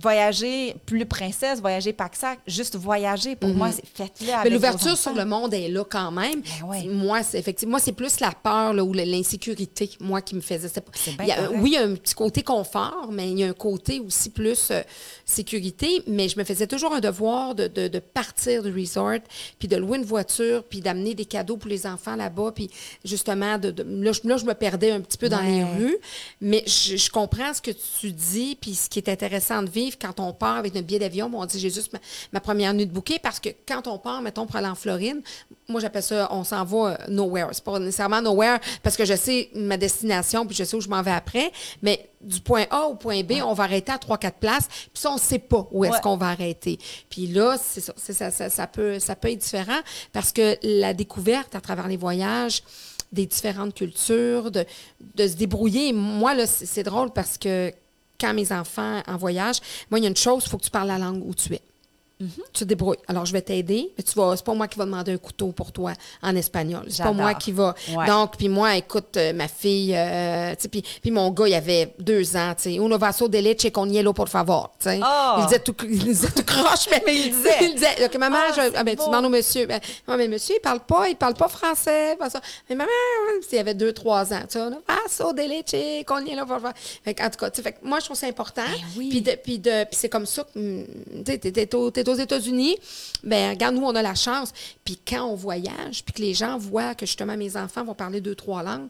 voyager plus princesse, voyager pack-sac, juste voyager, pour moi, c'est faites-le avec l'ouverture sur le monde est là quand même. Ben ouais. Moi, c'est effectivement, moi, c'est plus la peur là, ou l'insécurité, moi, qui me faisait. Il y a oui, il y a un petit côté confort, mais il y a un côté aussi plus euh, sécurité. Mais je me faisais toujours un devoir de, de- de partir du resort, puis de louer une voiture, puis d'amener des cadeaux pour les enfants là-bas. Puis justement, de, là, je, là, je me perdais un petit peu dans les rues. Mais je, je comprends ce que tu tu dis, puis ce qui est intéressant de vivre quand on part avec notre billet d'avion, bon, on dit j'ai juste ma, ma première nuit de bouquet parce que quand on part, mettons, pour aller en Floride, moi j'appelle ça on s'en va euh, nowhere. C'est pas nécessairement nowhere parce que je sais ma destination puis je sais où je m'en vais après, mais du point A au point B, on va arrêter à trois quatre places, puis ça on sait pas où est-ce Ouais. qu'on va arrêter. Puis là, c'est ça, ça, ça, ça peut ça peut être différent parce que la découverte à travers les voyages des différentes cultures, de, de se débrouiller. Moi, là, c'est drôle parce que quand mes enfants en voyage, moi, il y a une chose, il faut que tu parles la langue où tu es. Tu te débrouilles. Alors, je vais t'aider, mais tu vas, c'est pas moi qui va demander un couteau pour toi en espagnol. C'est pas moi qui va. Ouais. Donc, puis moi, écoute, euh, ma fille, euh, tu sais, puis, puis mon gars, il avait deux ans, tu sais. Uno vaso de leche con hielo, por favor, tu sais. Oh! Il disait tout, il disait tout croche, mais, [laughs] Mais il disait. il disait, OK, maman, Ah, je- ah, ben, tu demandes au monsieur. Ben, non, mais monsieur, il parle pas, il parle pas français, pas ça. Mais maman, il avait deux, trois ans, tu sais, Uno vaso de leche con hielo, por favor. Fait que, en tout cas, tu sais, que moi, je trouve ça important. oui. Puis de- puis de- c'est comme ça que, hum, tu sais, aux États-Unis, ben regarde, nous, on a la chance. Puis quand on voyage, puis que les gens voient que justement mes enfants vont parler deux, trois langues,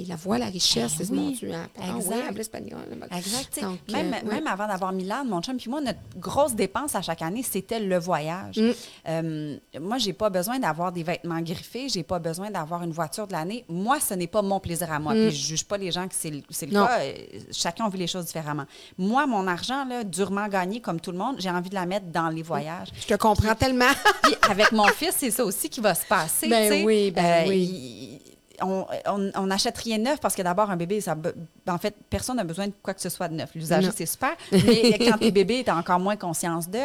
ils la voient, la richesse. Ben c'est mon oui. Dieu, hein, ah, Exact. oui, elle. Exact. Donc, même, euh, même avant d'avoir Milan, mon chum, puis moi, notre grosse dépense à chaque année, c'était le voyage. Mm. Euh, moi, j'ai pas besoin d'avoir des vêtements griffés, j'ai pas besoin d'avoir une voiture de l'année. Moi, ce n'est pas mon plaisir à moi. Puis je juge pas les gens que c'est le, Mm. Cas. Euh, Chacun vit les choses différemment. Moi, mon argent, là, durement gagné, comme tout le monde, j'ai envie de la mettre dans les voyages. Je te comprends tellement. Puis avec mon fils, c'est ça aussi qui va se passer. Ben oui, ben oui. il- on, n'achète rien de neuf parce que d'abord, un bébé, ça, be- en fait, personne n'a besoin de quoi que ce soit de neuf. L'usager, c'est super. Mais [laughs] quand t'es bébé, t'as encore moins conscience de.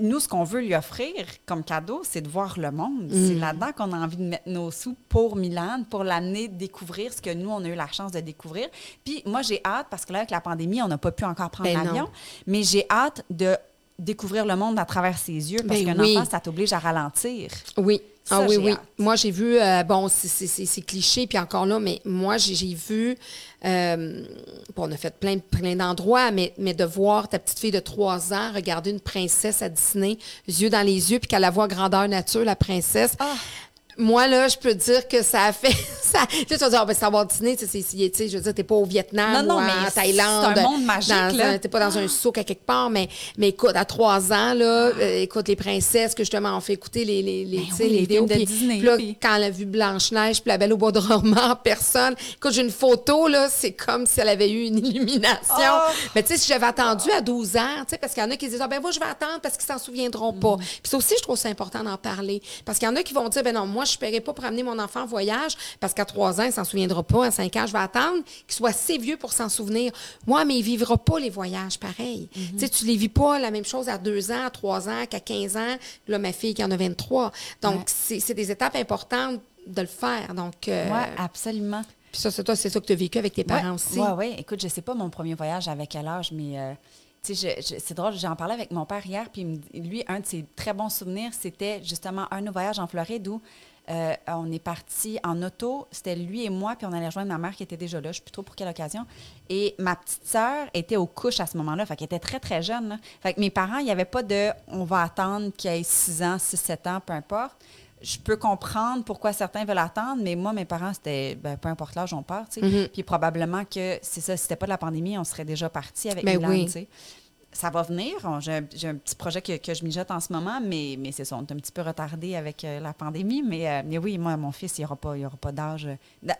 Nous, ce qu'on veut lui offrir comme cadeau, c'est de voir le monde. C'est Mm. là-dedans qu'on a envie de mettre nos sous pour Milan, pour l'amener découvrir ce que nous, on a eu la chance de découvrir. Puis moi, j'ai hâte, parce que là, avec la pandémie, on n'a pas pu encore prendre Ben l'avion, mais j'ai hâte de découvrir le monde à travers ses yeux parce Ben qu'un oui. enfant, ça t'oblige à ralentir. Oui. Ça, ah oui, oui. hâte. Moi, j'ai vu, euh, bon, c'est- cliché, puis encore là, mais moi, j'ai j'ai vu, euh, bon, on a fait plein, plein d'endroits, mais, mais de voir ta petite fille de 3 ans regarder une princesse à Disney, yeux dans les yeux, puis qu'elle la voit grandeur nature, la princesse. Ah. Moi, là, je peux dire que ça a fait. [laughs] Ça, tu sais, tu vas dire, ah, ben, c'est Walt Disney, tu sais, c'est- c'est- tu sais, je veux dire, t'es pas au Vietnam Non, non, ou mais en c'est Thaïlande. un monde magique, dans là. T'es pas dans un souk à quelque part, mais, mais écoute, à trois ans, là, euh, écoute, les princesses, que justement, on fait écouter les, les, les, Ben oui, les vidéos. de puis- Disney, puis là, puis- quand elle a vu Blanche-Neige, puis la Belle au bois dormant en [laughs] personne, écoute, j'ai une photo, là, c'est comme si elle avait eu une illumination. Oh! Mais tu sais, si j'avais attendu à 12 ans, tu sais, parce qu'il y en a qui disent, ah, ben moi, je vais attendre parce qu'ils s'en souviendront pas. Mm. Puis ça aussi, je trouve ça important d'en parler. Parce qu'il y en a qui vont dire, ben non, moi, je ne paierai pas pour amener mon enfant en voyage parce qu'à 3 ans, il s'en souviendra pas. À 5 ans, je vais attendre qu'il soit assez vieux pour s'en souvenir. Moi, mais il vivra pas les voyages pareil. Mm-hmm. Tu tu les vis pas la même chose à 2 ans, à 3 ans, qu'à 15 ans. Là, ma fille qui en a 23. Donc, Ouais. c'est des étapes importantes de le faire. Donc, euh, Oui, absolument. puis ça, c'est toi, c'est ça que tu as vécu avec tes parents aussi. Oui, oui. Écoute, je sais pas mon premier voyage avec quel âge, mais euh, je- je- c'est drôle, j'en parlais avec mon père hier, puis lui, un de ses très bons souvenirs, c'était justement un de nos voyages en Floride où euh, on est parti en auto. C'était lui et moi, puis on allait rejoindre ma mère qui était déjà là. Je ne sais plus trop pour quelle occasion. Et ma petite sœur était aux couches à ce moment-là. Fait qu'elle était très, très jeune. là. Fait que mes parents, il n'y avait pas de on va attendre qu'il ait 6 ans, 6, 7 ans, peu importe. Je peux comprendre pourquoi certains veulent attendre, mais moi, mes parents, c'était ben, peu importe l'âge, on part. Mhm. Puis probablement que c'est ça, si c'était pas de la pandémie, on serait déjà parti avec Ben Milan, oui. Ça va venir. J'ai un, petit projet que, que je mijote en ce moment, mais, mais c'est ça, on est un petit peu retardé avec euh, la pandémie. Mais, euh, mais oui, moi, mon fils, il n'y aura pas, il y aura pas d'âge.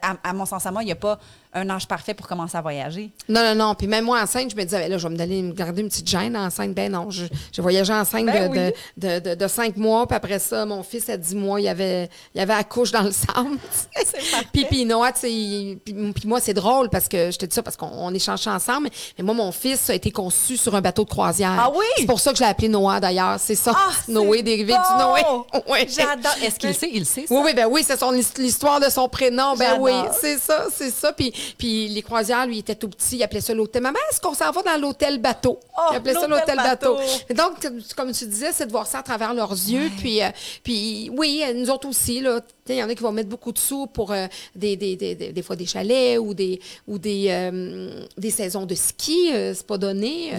À, à mon sens, à moi, il n'y a pas un âge parfait pour commencer à voyager. Non, non, non. Puis même moi, enceinte, je me disais, ben là, je vais me donner, me garder une petite gêne enceinte. Ben non, je- j'ai voyagé enceinte Ben de, oui. de, de, de- de cinq mois. Puis après ça, mon fils, à 10 mois, il avait, il avait accouche dans le sable. [laughs] puis, puis Noah, tu sais, il- puis, puis moi, c'est drôle parce que je te dis ça parce qu'on on échange ensemble. Mais moi, mon fils a été conçu sur un bateau de croisière. Ah oui? C'est pour ça que je l'ai appelé Noah, d'ailleurs. C'est ça. Ah, Noé, dérivé bon! du Noé. [laughs] J'adore. Est-ce qu'il le sait? Il sait, ça? Oui, oui, ben oui, c'est son l'histoire de son prénom. Ben oui, c'est ça, c'est ça. Puis, puis les croisières, lui, il était tout petit, il appelait ça l'hôtel. Maman, est-ce qu'on s'en va dans l'hôtel bateau? Oh, il appelait ça l'hôtel bateau. Donc, comme tu disais, c'est de voir ça à travers leurs yeux. Puis, euh, puis oui, nous autres aussi, là. Il y en a qui vont mettre beaucoup de sous pour euh, des, des, des, des, des fois des chalets ou des, ou des, euh, des saisons de ski. euh, c'est pas donné.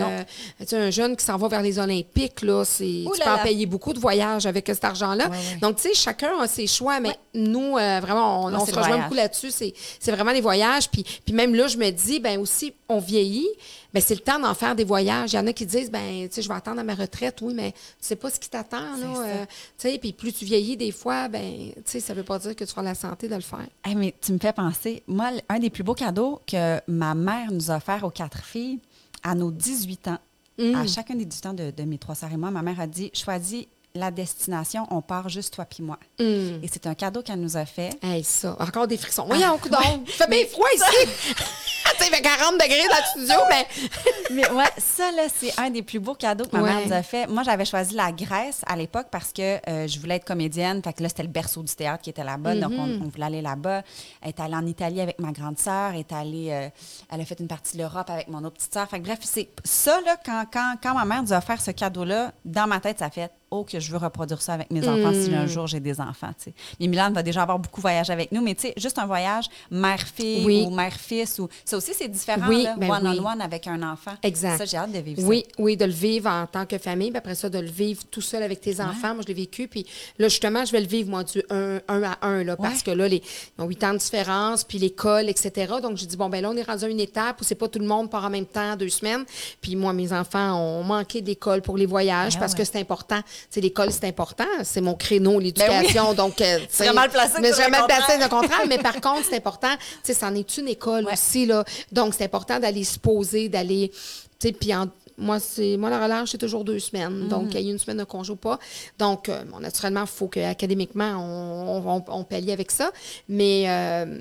Euh, tu un jeune qui s'en va vers les Olympiques, là, c'est, tu peux en payer beaucoup de voyages avec cet argent-là. Ouais, ouais. Donc, tu sais, chacun a ses choix, mais nous, euh, vraiment, on, Moi, on se rejoint beaucoup là-dessus. C'est, vraiment les voyages. Puis, puis même là, je me dis, ben aussi, on vieillit, ben c'est le temps d'en faire des voyages. Il y en a qui disent, ben, tu sais, je vais attendre à ma retraite, oui, mais tu sais pas ce qui t'attend, là. Euh, tu sais, puis plus tu vieillis, des fois, ben, tu sais, ça veut pas dire que tu auras la santé de le faire. Hey, mais tu me fais penser, moi, un des plus beaux cadeaux que ma mère nous a offert aux quatre filles à nos 18 ans, Mm. à chacun des 18 ans de, de mes trois sœurs et moi, ma mère a dit choisis la destination, on part juste toi puis moi. Mm. Et c'est un cadeau qu'elle nous a fait. Hey, ça, encore des frissons. Voyons, coudonc, il fait bien froid ici. [laughs] tu sais, il fait 40 degrés dans le studio, mais... [laughs] Mais ouais, ça, là, c'est un des plus beaux cadeaux que ma Ouais. mère nous a fait. Moi, j'avais choisi la Grèce à l'époque parce que euh, je voulais être comédienne. Fait que là, c'était le berceau du théâtre qui était là-bas. Donc, on, on voulait aller là-bas. Elle est allée en Italie avec ma grande sœur. Elle est allée... euh, elle a fait une partie de l'Europe avec mon autre petite sœur. Fait que bref, c'est ça, là, quand, quand, quand ma mère nous a offert ce cadeau-là, dans ma tête, ça fait « Oh, que je veux reproduire ça avec mes enfants si un jour j'ai des enfants. » tu sais. Mais Milan va déjà avoir beaucoup voyagé avec nous. Mais tu sais, juste un voyage mère-fille Oui. ou mère-fils. ou Ça aussi, c'est différent, Oui, là, ben one-on-one oui. avec un enfant. Exact. Ça, j'ai hâte de vivre Oui, oui, de le vivre en tant que famille, puis après ça, de le vivre tout seul avec tes enfants. Moi, je l'ai vécu, puis là, justement, je vais le vivre, moi, du 1 à 1, là, parce que là, les, ils ont 8 ans de différence, puis l'école, etc. Donc, j'ai dit, bon, ben là, on est rendu à une étape où c'est pas tout le monde part en même temps, deux semaines. Puis moi, mes enfants ont manqué d'école pour les voyages Ah parce que c'est important. L'école, c'est important. C'est mon créneau, l'éducation. Donc, euh, Très mal placé Mais mal placé, le contraire. Mais par [laughs] contre, c'est important. Tu sais, c'en est une école Ouais. aussi, là. Donc, c'est important d'aller se poser, d'aller. Tu sais, puis en- moi, c'est moi la relâche, c'est toujours deux semaines. Donc, il y a une semaine de congé ou pas. Donc, euh, bon, naturellement, il faut qu'académiquement, on, on, on pallie avec ça. Mais euh,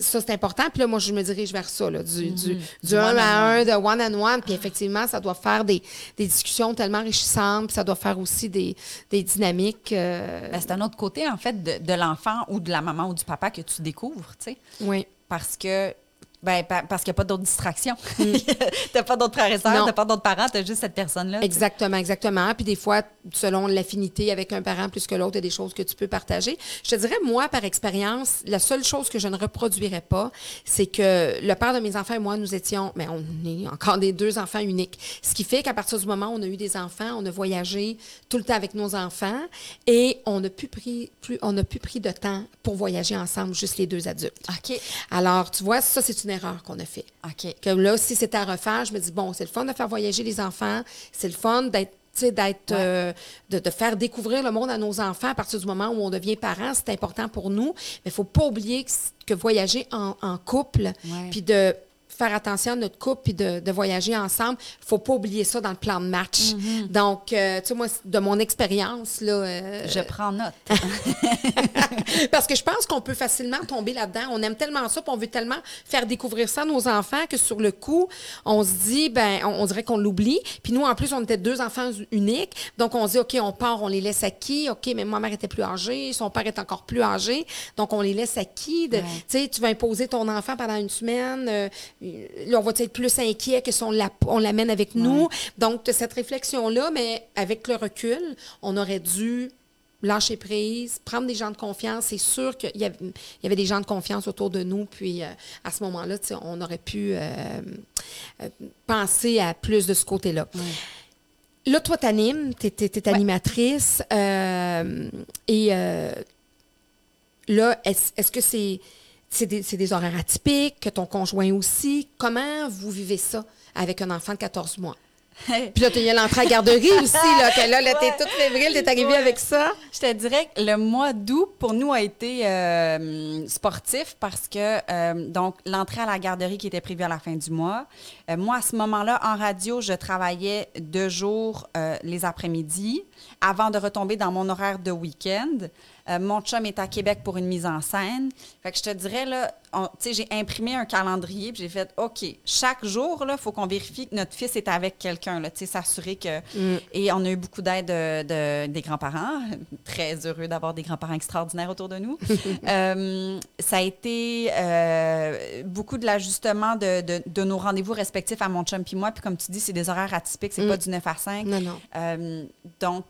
ça, c'est important. Puis là, moi, je me dirige vers ça, là, du, du, du un à un, de one-on-one. Puis effectivement, ça doit faire des, des discussions tellement enrichissantes. Puis ça doit faire aussi des, des dynamiques. euh, Ben, c'est un autre côté, en fait, de, de l'enfant ou de la maman ou du papa que tu découvres, tu sais. oui. Parce que. Ben, pa- parce qu'il n'y a pas d'autres distractions. [laughs] tu n'as pas d'autres frères et sœurs, n'as pas d'autres parents, tu as juste cette personne-là. Exactement, exactement. Puis des fois, selon l'affinité avec un parent plus que l'autre, il y a des choses que tu peux partager. Je te dirais, moi, par expérience, la seule chose que je ne reproduirais pas, c'est que le père de mes enfants et moi, nous étions, mais on est encore des deux enfants uniques. Ce qui fait qu'à partir du moment où on a eu des enfants, on a voyagé tout le temps avec nos enfants et on n'a plus pris, plus, on n'a plus pris de temps pour voyager ensemble, juste les deux adultes. OK. Alors, tu vois, ça, c'est une erreur qu'on a fait. OK. Que là, si c'était à refaire, je me dis, bon, c'est le fun de faire voyager les enfants, c'est le fun d'être d'être, euh, de, de faire découvrir le monde à nos enfants à partir du moment où on devient parent, c'est important pour nous. Mais il ne faut pas oublier que, que voyager en, en couple, puis de faire attention à notre couple, puis de, de voyager ensemble, il ne faut pas oublier ça dans le plan de match. Donc, euh, tu sais, moi, de mon expérience, là... euh, Je prends note. [laughs] parce que je pense qu'on peut facilement tomber là-dedans. On aime tellement ça, puis on veut tellement faire découvrir ça à nos enfants que sur le coup, on se dit, ben, on, on dirait qu'on l'oublie. Puis nous, en plus, on était deux enfants uniques. Donc, on se dit, OK, on part, on les laisse à qui? OK, mais ma mère était plus âgée, son père est encore plus âgé. Donc, on les laisse à qui? Ouais. Tu sais, tu vas imposer ton enfant pendant une semaine. euh, là, on va être plus inquiet que si on la- on l'amène avec nous. Donc, cette réflexion-là, mais avec le recul, on aurait dû lâcher prise, prendre des gens de confiance. C'est sûr qu'il y avait, il y avait des gens de confiance autour de nous. Puis, euh, à ce moment-là, on aurait pu euh, euh, penser à plus de ce côté-là. Là, toi, t'animes, t'es, t'es animatrice. et là, est-ce, est-ce que c'est, c'est, des, horaires atypiques, que ton conjoint aussi? Comment vous vivez ça avec un enfant de 14 mois? Puis là, il y a l'entrée à la garderie [laughs] aussi, là, que là, là t'es Ouais. toute t'es arrivée Ouais. avec ça. Je te dirais que le mois d'août, pour nous, a été euh, sportif parce que, euh, donc, l'entrée à la garderie qui était prévue à la fin du mois. euh, moi, à ce moment-là, en radio, je travaillais deux jours les après-midi avant de retomber dans mon horaire de week-end. Euh, mon chum est à Québec pour une mise en scène. Fait que je te dirais, là, j'ai imprimé un calendrier puis j'ai fait, OK, chaque jour, il faut qu'on vérifie que notre fils est avec quelqu'un, s'assurer que... Et on a eu beaucoup d'aide de, de- des grands-parents. [laughs] Très heureux d'avoir des grands-parents extraordinaires autour de nous. [laughs] Euh, ça a été euh, beaucoup de l'ajustement de, de- de nos rendez-vous respectifs à mon chum puis moi. Puis comme tu dis, c'est des horaires atypiques, c'est pas du 9 à 5. Non, non. Euh, donc,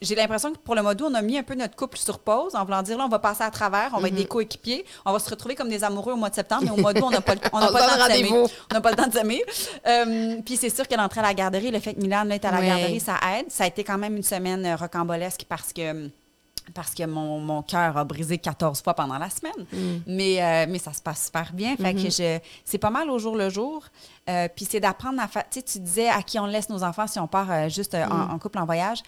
j'ai l'impression que pour le mois d'août, on a mis un peu notre couple sur pause pause, en voulant dire là, on va passer à travers, on va être des coéquipiers, on va se retrouver comme des amoureux au mois de septembre, mais au mois d'août, on n'a pas, le- on n'a [laughs] On pas le temps de. On n'a pas le temps de s'aimer. Euh, puis c'est sûr que l'entrée à la garderie, le fait que Milan est à la garderie, ça aide. Ça a été quand même une semaine euh, rocambolesque parce que parce que mon, mon cœur a brisé 14 fois pendant la semaine. Mm. Mais, euh, mais ça se passe super bien. Fait Mm-hmm. que je, c'est pas mal au jour le jour. Euh, puis c'est d'apprendre à faire. Tu sais, tu disais à qui on laisse nos enfants si on part euh, juste Mm. en, en couple en voyage.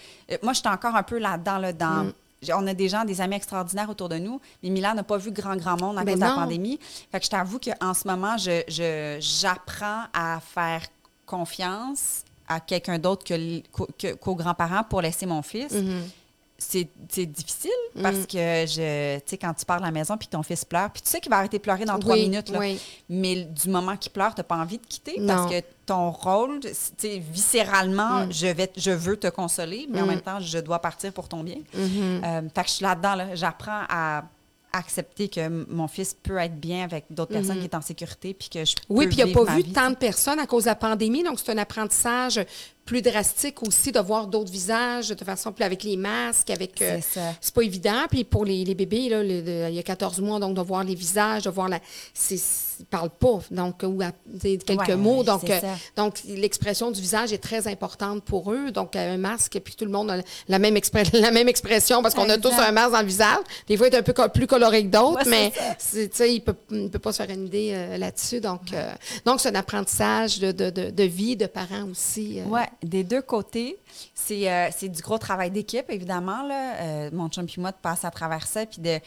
Moi, j'étais encore un peu là-dedans, là, dans. j'ai- On a des gens, des amis extraordinaires autour de nous, mais Milan n'a pas vu grand, grand monde à Ben cause de la pandémie. Fait que je t'avoue qu'en ce moment, je- j'apprends à faire confiance à quelqu'un d'autre que, qu'aux grands-parents pour laisser mon fils. Mm-hmm. C'est difficile parce que, je, tu sais, quand tu pars de la maison puis que ton fils pleure, puis tu sais qu'il va arrêter de pleurer dans trois minutes, là. oui. mais du moment qu'il pleure, tu n'as pas envie de quitter Non. parce que ton rôle, tu sais, viscéralement, Mm. je, vais, je veux te consoler, mais en même temps, je dois partir pour ton bien. Mm-hmm. Euh, fait que je suis là-dedans, là. j'apprends à accepter que mon fils peut être bien avec d'autres personnes qui est en sécurité puis que je Mm-hmm. Oui, puis il n'y a pas vu vie, tant de personnes à cause de la pandémie, donc c'est un apprentissage plus drastique aussi de voir d'autres visages de façon plus avec les masques, avec. euh, C'est pas évident. Puis pour les, les bébés, là, le- il y a 14 mois, donc de voir les visages, de voir la. c'est- Ils parlent pas, donc, ou à- quelques Ouais, mots. Donc, euh, donc l'expression du visage est très importante pour eux. Donc, euh, un masque, puis tout le monde a la même, [laughs] la même expression parce qu'on a tous un masque dans le visage. Des fois, il est un peu plus coloré que d'autres, Ouais, mais il peut, il peut pas se faire une idée euh, là-dessus. Donc, euh, donc c'est un apprentissage de, de, de, de vie, de parents aussi. euh. Oui, des deux côtés. C'est euh, c'est du gros travail d'équipe, évidemment. Là. Euh, mon chum puis moi, de passer à travers ça. Puis de.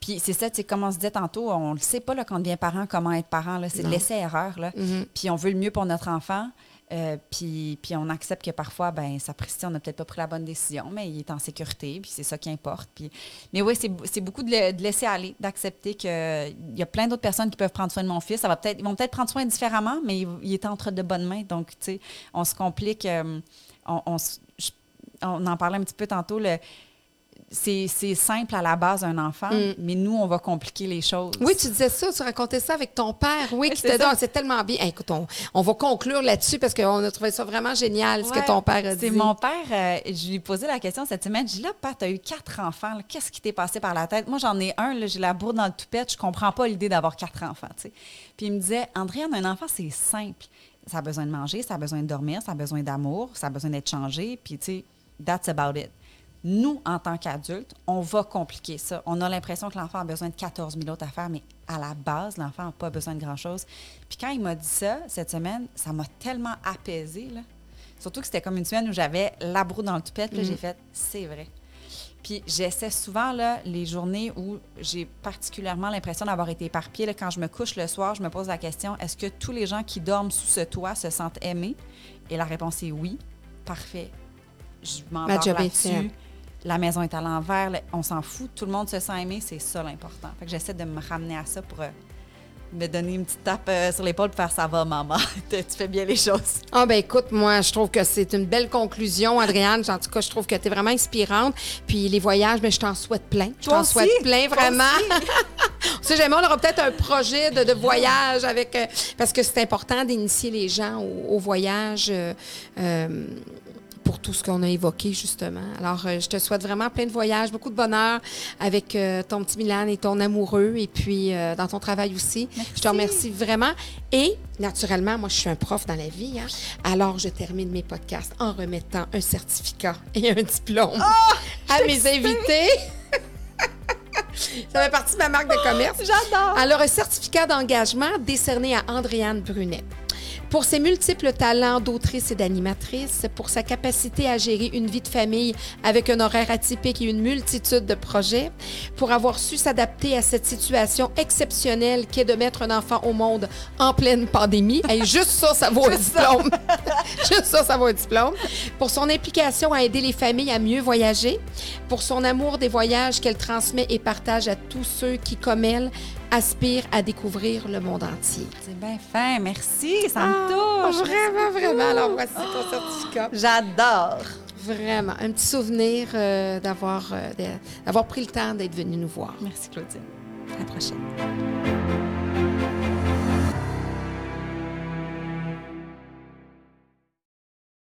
Puis c'est ça, comme on se disait tantôt, on ne le sait pas là, quand on devient parent, comment être parent. là. C'est de Non. l'essai-erreur. là. Mhm. Puis on veut le mieux pour notre enfant. Euh, puis, on accepte que parfois, ben ça précise, on n'a peut-être pas pris la bonne décision, mais il est en sécurité, puis c'est ça qui importe. Puis, mais oui, c'est beaucoup de, laisser aller, d'accepter qu'il y a plein d'autres personnes qui peuvent prendre soin de mon fils. Ça va peut-être, ils vont peut-être prendre soin différemment, mais il, est entre de bonnes mains. Donc, tu sais, on se complique. euh, on, on on en parlait un petit peu tantôt. Le, c'est simple à la base un enfant, Mm. mais nous, on va compliquer les choses. Oui, tu disais ça, tu racontais ça avec ton père. Oui, qui dit. Ah, c'est tellement bien. Hey, écoute, on, on va conclure là-dessus parce qu'on a trouvé ça vraiment génial, ce que ton père a dit. C'est mon père, euh, je lui ai posé la question cette semaine. Je dis là, Pat, tu as eu quatre enfants. Qu'est-ce qui t'est passé par la tête? Moi, j'en ai un, j'ai la bourre dans le toupette. Je comprends pas l'idée d'avoir quatre enfants. tu sais. Puis il me disait, Andréane, un enfant, c'est simple. Ça a besoin de manger, ça a besoin de dormir, ça a besoin d'amour, ça a besoin d'être changé. Puis, tu sais, that's about it. Nous, en tant qu'adultes, on va compliquer ça. On a l'impression que l'enfant a besoin de 14 000 autres affaires, mais à la base, l'enfant n'a pas besoin de grand-chose. Puis quand il m'a dit ça, cette semaine, ça m'a tellement apaisée, là. Surtout que c'était comme une semaine où j'avais la broue dans le toupette, puis là, j'ai fait « c'est vrai ». Puis j'essaie souvent, là, les journées où j'ai particulièrement l'impression d'avoir été éparpillée, là, quand je me couche le soir, je me pose la question, est-ce que tous les gens qui dorment sous ce toit se sentent aimés? Et la réponse est oui. Parfait. Je est là-dessus. La maison est à l'envers. On s'en fout. Tout le monde se sent aimé. C'est ça l'important. Fait que j'essaie de me ramener à ça pour euh, me donner une petite tape euh, sur l'épaule pour faire ça va, maman. [laughs] tu fais bien les choses. Ah ben écoute, moi, je trouve que c'est une belle conclusion, Adriane. En tout cas, je trouve que tu es vraiment inspirante. Puis les voyages, mais je t'en souhaite plein. Je t'en souhaite plein, vraiment. [laughs] On sait jamais, on aura peut-être un projet de, de voyage avec... euh, parce que c'est important d'initier les gens au, au voyage euh, pour tout ce qu'on a évoqué, justement. Alors, euh, je te souhaite vraiment plein de voyages, beaucoup de bonheur avec euh, ton petit Milan et ton amoureux, et puis euh, dans ton travail aussi. Je te remercie vraiment. Et, naturellement, moi, je suis un prof dans la vie. hein. Alors, je termine mes podcasts en remettant un certificat et un diplôme à mes invités. [laughs] Ça fait partie de ma marque de commerce. J'adore. Alors, un certificat d'engagement décerné à Andréane Brunet. Pour ses multiples talents d'autrice et d'animatrice, pour sa capacité à gérer une vie de famille avec un horaire atypique et une multitude de projets, pour avoir su s'adapter à cette situation exceptionnelle qu'est de mettre un enfant au monde en pleine pandémie. Et juste ça, ça vaut un diplôme. [laughs] juste ça, ça vaut un diplôme. Pour son implication à aider les familles à mieux voyager, pour son amour des voyages qu'elle transmet et partage à tous ceux qui, comme elle, aspirent à découvrir le monde entier. C'est bien fin. Merci. Ça me Ah, touche. Vraiment, vraiment. Alors, voici ton certificat. J'adore. Vraiment. Un petit souvenir euh, d'avoir euh, d'avoir pris le temps d'être venu nous voir. Merci, Claudine. À la prochaine.